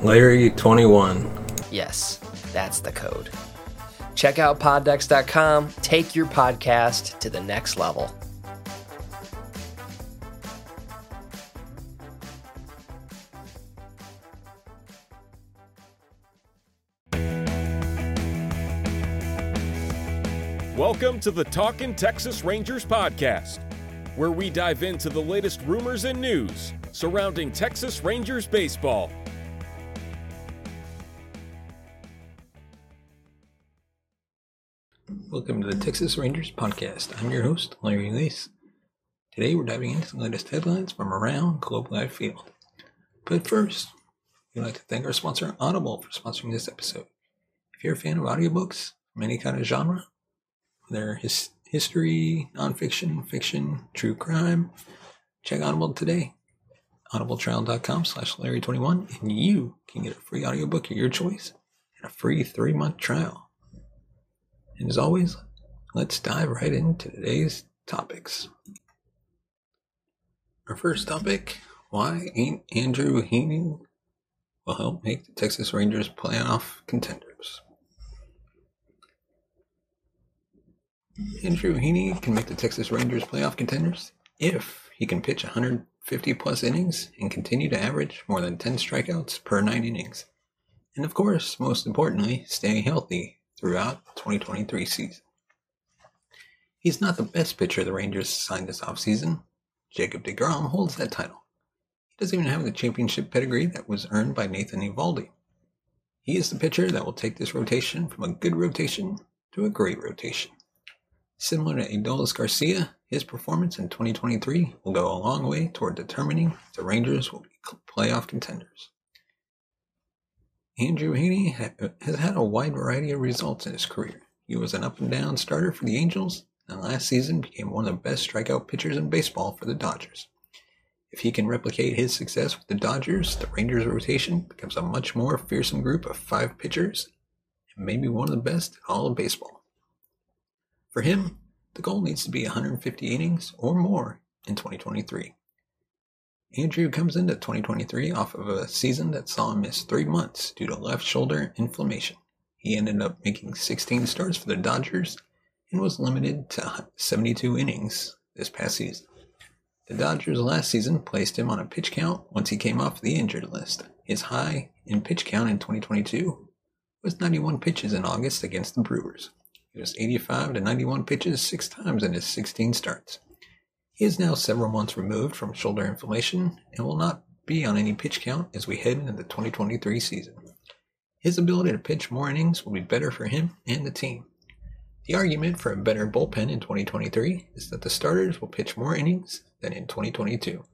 Larry21. Yes, that's the code. Check out poddex.com. Take your podcast to the next level. Welcome to the Talkin' Texas Rangers podcast, where we dive into the latest rumors and news surrounding Texas Rangers baseball. Welcome to the Texas Rangers podcast. I'm your host, Larry Lace. Today we're diving into the latest headlines from around Globe Life Field. But first, we'd like to thank our sponsor, Audible, for sponsoring this episode. If you're a fan of audiobooks from any kind of genre, whether his history, nonfiction, fiction, true crime, check Audible today. audibletrial.com slash Larry21 and you can get a free audiobook of your choice and a free three-month trial. And as always, let's dive right into today's topics. Our first topic why ain't Andrew Heaney will help make the Texas Rangers playoff contenders? Andrew Heaney can make the Texas Rangers playoff contenders if he can pitch 150 plus innings and continue to average more than 10 strikeouts per nine innings. And of course, most importantly, stay healthy throughout the 2023 season. He's not the best pitcher the Rangers signed this offseason. Jacob DeGrom holds that title. He doesn't even have the championship pedigree that was earned by Nathan Eovaldi. He is the pitcher that will take this rotation from a good rotation to a great rotation. Similar to Adolis Garcia, his performance in 2023 will go a long way toward determining if the Rangers will be playoff contenders. Andrew Heaney has had a wide variety of results in his career. He was an up and down starter for the Angels, and last season became one of the best strikeout pitchers in baseball for the Dodgers. If he can replicate his success with the Dodgers, the Rangers rotation becomes a much more fearsome group of five pitchers, and maybe one of the best in all of baseball. For him, the goal needs to be 150 innings or more in 2023. Andrew comes into 2023 off of a season that saw him miss three months due to left shoulder inflammation. He ended up making 16 starts for the Dodgers and was limited to 72 innings this past season. The Dodgers last season placed him on a pitch count once he came off the injured list. His high in pitch count in 2022 was 91 pitches in August against the Brewers. He was 85 to 91 pitches six times in his 16 starts. He is now several months removed from shoulder inflammation and will not be on any pitch count as we head into the 2023 season. His ability to pitch more innings will be better for him and the team. The argument for a better bullpen in 2023 is that the starters will pitch more innings than in 2022.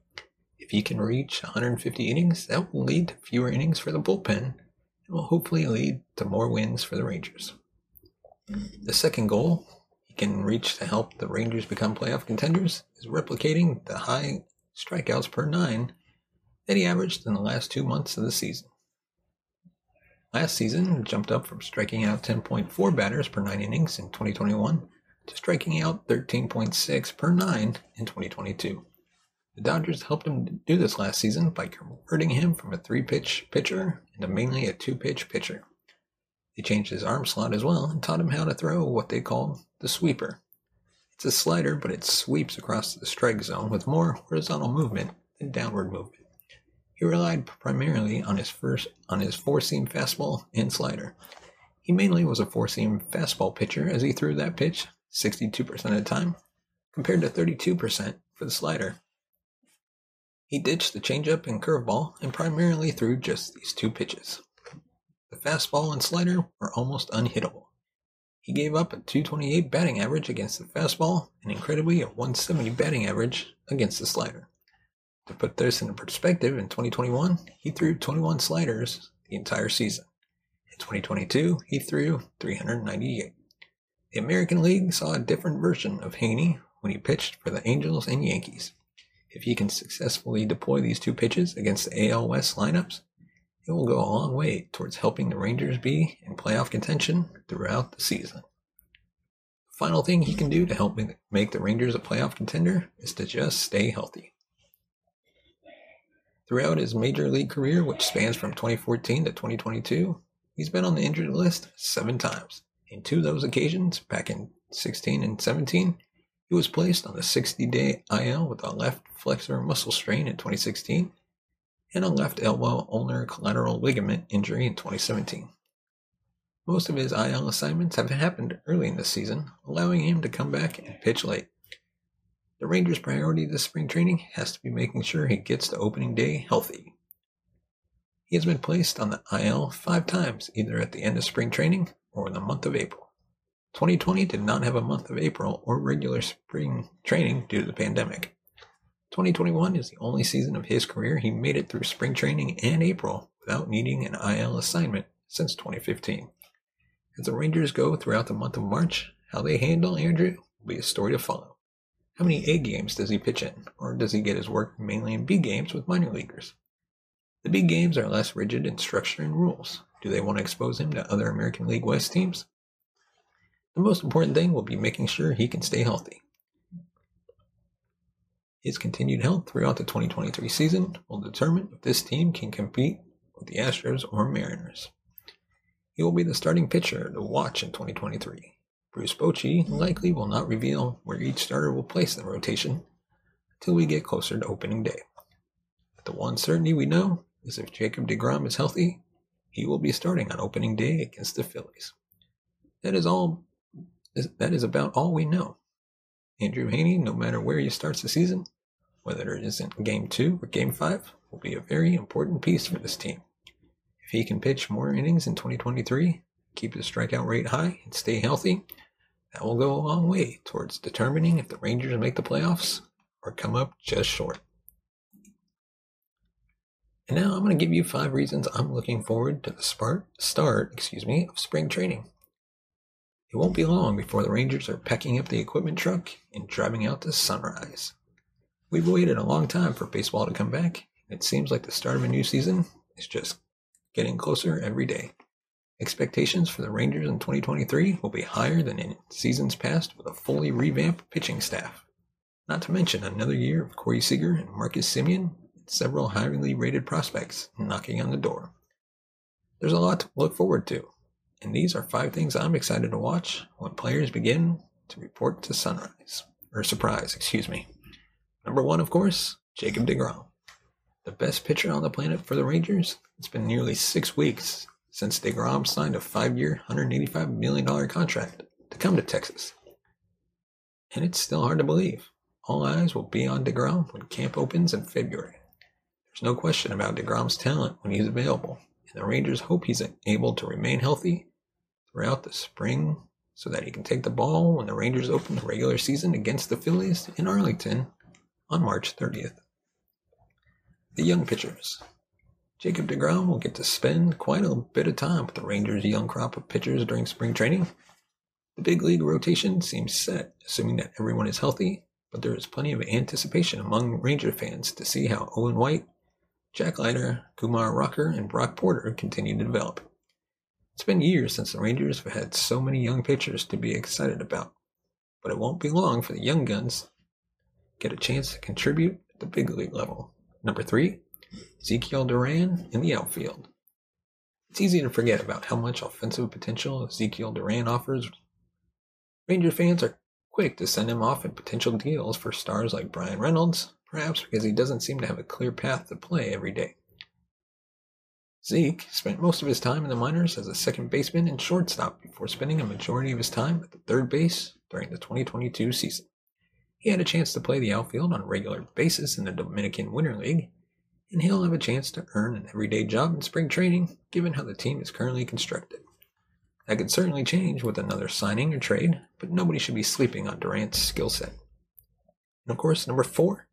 If he can reach 150 innings, that will lead to fewer innings for the bullpen and will hopefully lead to more wins for the Rangers. The second goal can reach to help the Rangers become playoff contenders is replicating the high strikeouts per nine that he averaged in the last two months of the season. Last season, jumped up from striking out 10.4 batters per nine innings in 2021 to striking out 13.6 per nine in 2022. The Dodgers helped him do this last season by converting him from a three pitch pitcher into mainly a two pitch pitcher. They changed his arm slot as well and taught him how to throw what they called the sweeper. It's a slider, but it sweeps across the strike zone with more horizontal movement than downward movement. He relied primarily on his first on his four-seam fastball and slider. He mainly was a four-seam fastball pitcher as he threw that pitch 62% of the time, compared to 32% for the slider. He ditched the changeup and curveball and primarily threw just these two pitches. The fastball and slider were almost unhittable. He gave up a 228 batting average against the fastball and incredibly a 170 batting average against the slider. To put this into perspective, in 2021, he threw 21 sliders the entire season. In 2022, he threw 398. The American League saw a different version of Heaney when he pitched for the Angels and Yankees. If he can successfully deploy these two pitches against the AL West lineups, it will go a long way towards helping the Rangers be in playoff contention throughout the season. The final thing he can do to help make the Rangers a playoff contender is to just stay healthy. Throughout his major league career, which spans from 2014 to 2022, he's been on the injured list seven times. In two of those occasions, back in 16 and 17, he was placed on the 60 day IL with a left flexor muscle strain in 2016 and a left elbow ulnar collateral ligament injury in 2017. Most of his IL assignments have happened early in the season, allowing him to come back and pitch late. The Rangers' priority this spring training has to be making sure he gets to opening day healthy. He has been placed on the IL five times, either at the end of spring training or in the month of April. 2020 did not have a month of April or regular spring training due to the pandemic. 2021 is the only season of his career he made it through spring training and April without needing an IL assignment since 2015. As the Rangers go throughout the month of March, how they handle Andrew will be a story to follow. How many A games does he pitch in, or does he get his work mainly in B games with minor leaguers? The B games are less rigid in structure and rules. Do they want to expose him to other American League West teams? The most important thing will be making sure he can stay healthy. His continued health throughout the 2023 season will determine if this team can compete with the Astros or Mariners. He will be the starting pitcher to watch in 2023. Bruce Bochy likely will not reveal where each starter will place in the rotation until we get closer to opening day. But the one certainty we know is if Jacob DeGrom is healthy, he will be starting on opening day against the Phillies. That is all that is about all we know. Andrew Heaney, no matter where he starts the season, whether it is in game two or game five, will be a very important piece for this team. If he can pitch more innings in 2023, keep his strikeout rate high, and stay healthy, that will go a long way towards determining if the Rangers make the playoffs or come up just short. And now I'm going to give you five reasons I'm looking forward to the start, start, excuse me, of spring training. It won't be long before the Rangers are packing up the equipment truck and driving out to Sunrise. We've waited a long time for baseball to come back, it seems like the start of a new season is just getting closer every day. Expectations for the Rangers in 2023 will be higher than in seasons past with a fully revamped pitching staff. Not to mention another year of Corey Seager and Marcus Semien and several highly rated prospects knocking on the door. There's a lot to look forward to, and these are five things I'm excited to watch when players begin to report to Sunrise, or Surprise, excuse me. Number one, of course, Jacob DeGrom. The best pitcher on the planet for the Rangers. It's been nearly six weeks since DeGrom signed a five year, $185 million contract to come to Texas. And it's still hard to believe. All eyes will be on DeGrom when camp opens in February. There's no question about DeGrom's talent when he's available, and the Rangers hope he's able to remain healthy throughout the spring so that he can take the ball when the Rangers open the regular season against the Phillies in Arlington on March 30th. The young pitchers. Jacob DeGrom will get to spend quite a bit of time with the Rangers' young crop of pitchers during spring training. The big league rotation seems set, assuming that everyone is healthy, but there is plenty of anticipation among Ranger fans to see how Owen White, Jack Leiter, Kumar Rocker, and Brock Porter continue to develop. It's been years since the Rangers have had so many young pitchers to be excited about, but it won't be long for the young guns get a chance to contribute at the big league level. Number three, Ezekiel Duran in the outfield. It's easy to forget about how much offensive potential Ezekiel Duran offers. Ranger fans are quick to send him off in potential deals for stars like Bryan Reynolds, perhaps because he doesn't seem to have a clear path to play every day. Zeke spent most of his time in the minors as a second baseman and shortstop before spending a majority of his time at the third base during the 2022 season. He had a chance to play the outfield on a regular basis in the Dominican Winter League and he'll have a chance to earn an everyday job in spring training, given how the team is currently constructed. That could certainly change with another signing or trade, but nobody should be sleeping on Duran's skill set. And of course, number four,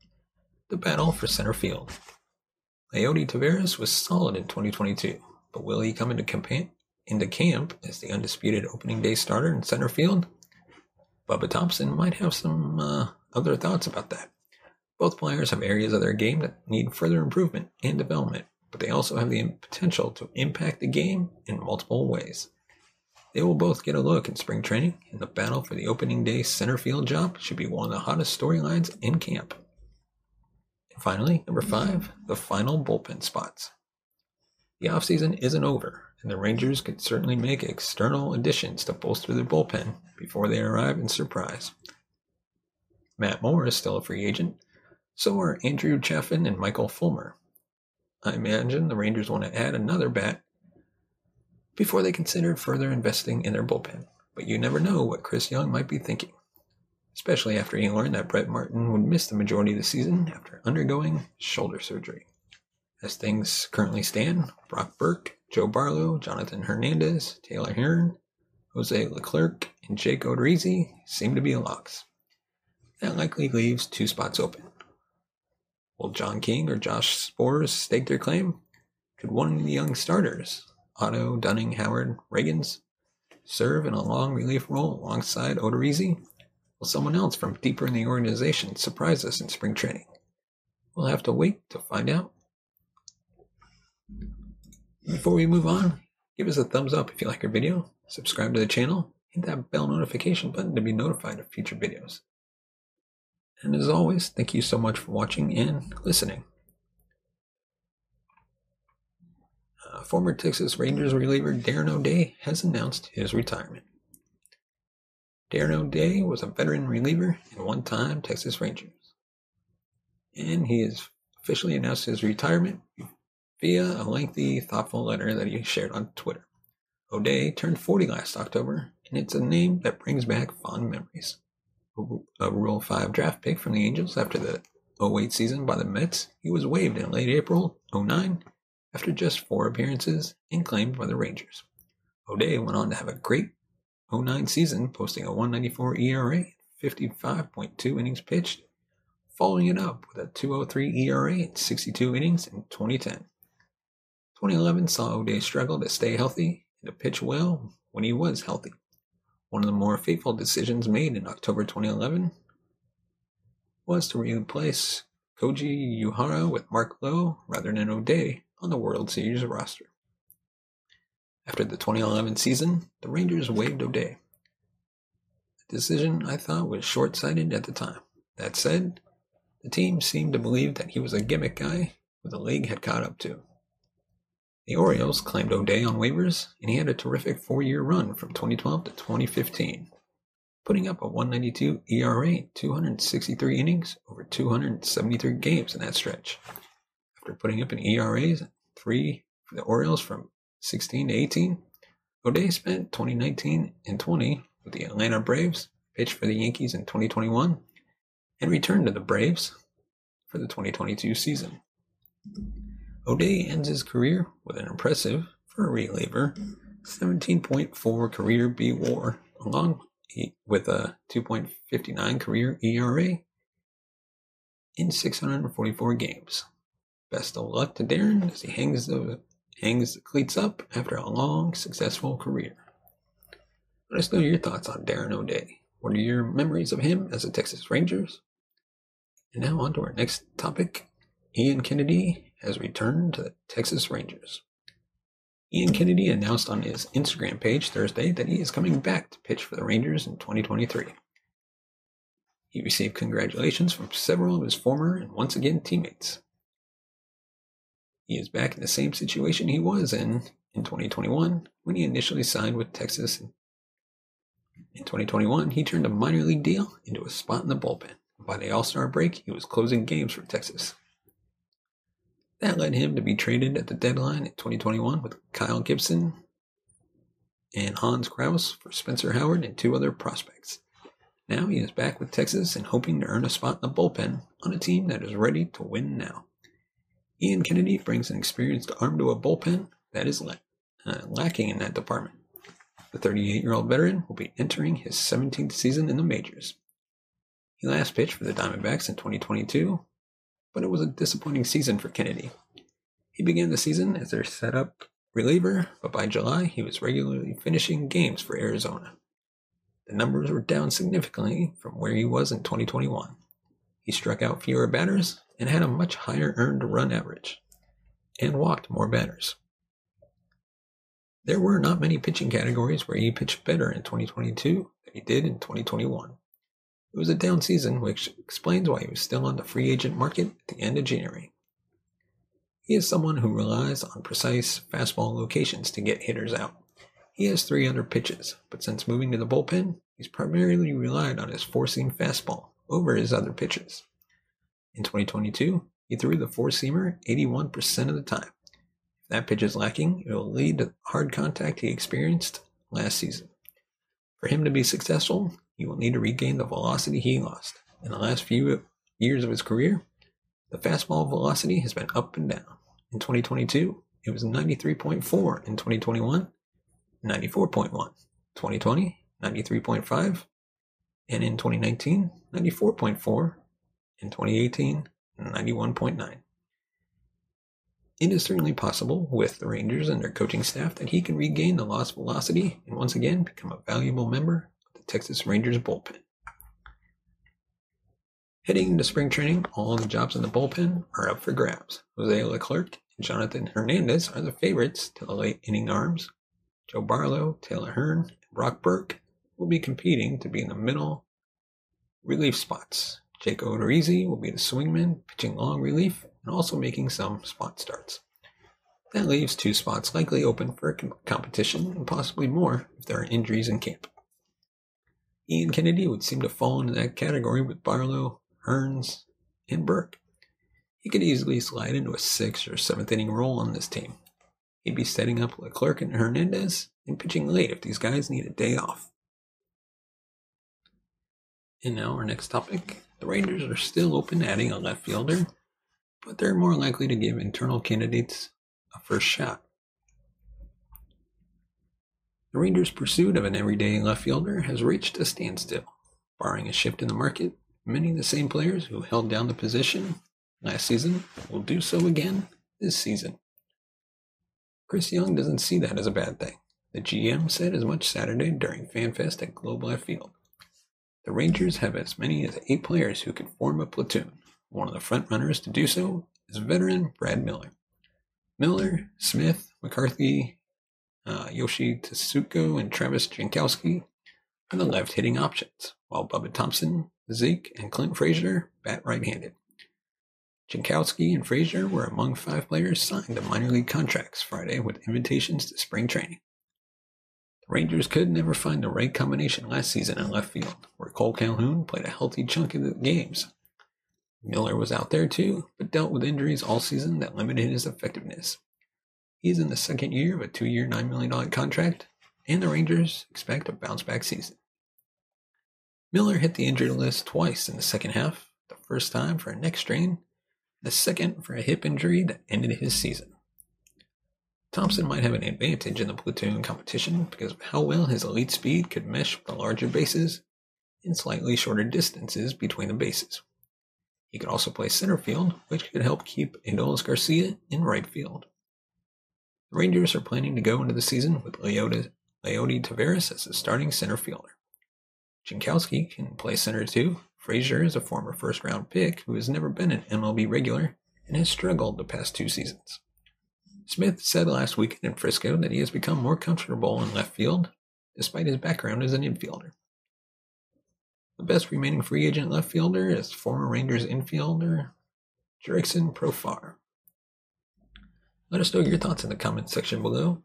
the battle for center field. Leody Taveras was solid in 2022, but will he come into into camp as the undisputed opening day starter in center field, Bubba Thompson might have some uh, other thoughts about that. Both players have areas of their game that need further improvement and development, but they also have the potential to impact the game in multiple ways. They will both get a look in spring training, and the battle for the opening day center field job should be one of the hottest storylines in camp. And finally, number five, the final bullpen spots. The offseason isn't over, and the Rangers could certainly make external additions to bolster their bullpen before they arrive in surprise. Matt Moore is still a free agent, so are Andrew Chafin and Michael Fulmer. I imagine the Rangers want to add another bat before they consider further investing in their bullpen, but you never know what Chris Young might be thinking, especially after he learned that Brett Martin would miss the majority of the season after undergoing shoulder surgery. As things currently stand, Brock Burke, Joe Barlow, Jonathan Hernandez, Taylor Hearn, Jose Leclerc, and Jake Odorizzi seem to be locks. That likely leaves two spots open. Will John King or Josh Sborz stake their claim? Could one of the young starters, Otto, Dunning, Howard, Ragans, serve in a long relief role alongside Odorizzi? Will someone else from deeper in the organization surprise us in spring training? We'll have to wait to find out. Before we move on, give us a thumbs up if you like our video, subscribe to the channel, hit that bell notification button to be notified of future videos. And as always, thank you so much for watching and listening. Uh, former Texas Rangers reliever Darren O'Day has announced his retirement. Darren O'Day was a veteran reliever and one time Texas Rangers. And he has officially announced his retirement via a lengthy, thoughtful letter that he shared on Twitter. O'Day turned 40 last October, and it's a name that brings back fond memories. A Rule 5 draft pick from the Angels after the 08 season by the Mets, he was waived in late April 09 after just four appearances and claimed by the Rangers. O'Day went on to have a great 09 season, posting a 194 ERA, 55.2 innings pitched, following it up with a 203 ERA and 62 innings in 2010. 2011 saw O'Day struggle to stay healthy and to pitch well when he was healthy. One of the more fateful decisions made in October 2011 was to replace Koji Uehara with Mark Lowe rather than O'Day on the World Series roster. After the 2011 season, the Rangers waived O'Day. A decision I thought was short sighted at the time. That said, the team seemed to believe that he was a gimmick guy who the league had caught up to. The Orioles claimed O'Day on waivers, and he had a terrific four-year run from 2012 to 2015, putting up a 192 ERA, 263 innings over 273 games in that stretch. After putting up an ERA three for the Orioles from 16 to 18, O'Day spent 2019 and 20 with the Atlanta Braves, pitched for the Yankees in 2021, and returned to the Braves for the 2022 season. O'Day ends his career with an impressive, for a reliever, 17.4 career B WAR, along with a 2.59 career ERA in 644 games. Best of luck to Darren as he hangs the hangs the cleats up after a long, successful career. Let us know your thoughts on Darren O'Day. What are your memories of him as a Texas Rangers? And now on to our next topic. Ian Kennedy has returned to the Texas Rangers. Ian Kennedy announced on his Instagram page Thursday that he is coming back to pitch for the Rangers in 2023. He received congratulations from several of his former and once again teammates. He is back in the same situation he was in in 2021 when he initially signed with Texas. In 2021, he turned a minor league deal into a spot in the bullpen. By the All Star break, he was closing games for Texas. That led him to be traded at the deadline in 2021 with Kyle Gibson and Hans Crouse for Spencer Howard and two other prospects. Now he is back with Texas and hoping to earn a spot in the bullpen on a team that is ready to win now. Ian Kennedy brings an experienced arm to a bullpen that is uh, lacking in that department. The 38 year old veteran will be entering his 17th season in the majors. He last pitched for the Diamondbacks in 2022 but it was a disappointing season for Kennedy. He began the season as their setup reliever, but by July he was regularly finishing games for Arizona. The numbers were down significantly from where he was in 2021. He struck out fewer batters and had a much higher earned run average, and walked more batters. There were not many pitching categories where he pitched better in 2022 than he did in 2021. It was a down season, which explains why he was still on the free agent market at the end of January. He is someone who relies on precise fastball locations to get hitters out. He has 300 pitches, but since moving to the bullpen, he's primarily relied on his four seam fastball over his other pitches. In 2022, he threw the four seamer 81% of the time. If that pitch is lacking, it will lead to hard contact he experienced last season. For him to be successful, he will need to regain the velocity he lost. In the last few years of his career, the fastball velocity has been up and down. In 2022, it was 93.4. In 2021, 94.1. 2020, 93.5. And in 2019, 94.4. In 2018, 91.9. It is certainly possible with the Rangers and their coaching staff that he can regain the lost velocity and once again become a valuable member Texas Rangers bullpen. Heading into spring training, all the jobs in the bullpen are up for grabs. Jose Leclerc and Jonathan Hernandez are the favorites to the late inning arms. Joe Barlow, Taylor Hearn, and Brock Burke will be competing to be in the middle relief spots. Jake Odorizzi will be the swingman, pitching long relief and also making some spot starts. That leaves two spots likely open for competition and possibly more if there are injuries in camp. Ian Kennedy would seem to fall into that category with Barlow, Hearns, and Burke. He could easily slide into a sixth or seventh inning role on this team. He'd be setting up Leclerc and Hernandez and pitching late if these guys need a day off. And now our next topic. The Rangers are still open adding a left fielder, but they're more likely to give internal candidates a first shot. The Rangers' pursuit of an everyday left fielder has reached a standstill, barring a shift in the market Many of the same players who held down the position last season will do so again this season. Chris Young doesn't see that as a bad thing. The GM said as much Saturday during FanFest at Globe Life Field. The Rangers have as many as eight players who can form a platoon. One of the front runners to do so is veteran Brad Miller. Miller, Smith, McCarthy, uh, Yoshi Tsutsugo, and Travis Jankowski are the left hitting options, while Bubba Thompson, Zeke, and Clint Frazier bat right-handed. Jankowski and Frazier were among five players signed to minor league contracts Friday with invitations to spring training. The Rangers could never find the right combination last season in left field, where Cole Calhoun played a healthy chunk of the games. Miller was out there too, but dealt with injuries all season that limited his effectiveness. He's in the second year of a two year, $9 million contract, and the Rangers expect a bounce back season. Miller hit the injured list twice in the second half, the first time for a neck strain, the second for a hip injury that ended his season. Thompson might have an advantage in the platoon competition because of how well his elite speed could mesh with the larger bases and slightly shorter distances between the bases. He could also play center field, which could help keep Adolis Garcia in right field. The Rangers are planning to go into the season with Leody, Leody Taveras as the starting center fielder. Jankowski can play center too. Frazier is a former first round pick who has never been an MLB regular and has struggled the past two seasons. Smith said last weekend in Frisco that he has become more comfortable in left field despite his background as an infielder. The best remaining free agent left fielder is former Rangers infielder Jurickson Profar. Let us know your thoughts in the comments section below.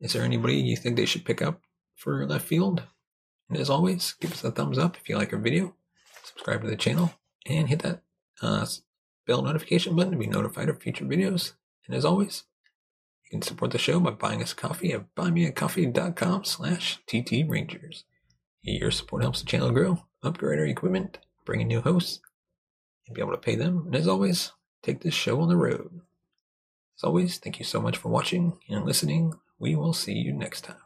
Is there anybody you think they should pick up for left field? And as always, give us a thumbs up if you like our video, subscribe to the channel, and hit that uh, bell notification button to be notified of future videos. And as always, you can support the show by buying us coffee at buymeacoffee.com slash ttrangers. Your support helps the channel grow, upgrade our equipment, bring in new hosts, and be able to pay them. And as always, take this show on the road. As always, thank you so much for watching and listening. We will see you next time.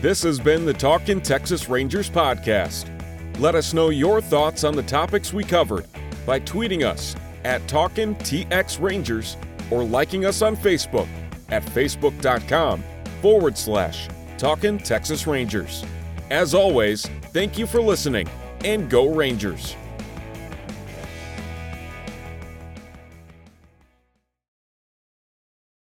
This has been the Talkin' Texas Rangers podcast. Let us know your thoughts on the topics we covered by tweeting us at Talkin' TX Rangers or liking us on Facebook at facebook.com forward slash Talkin' Texas Rangers. As always, thank you for listening and go Rangers.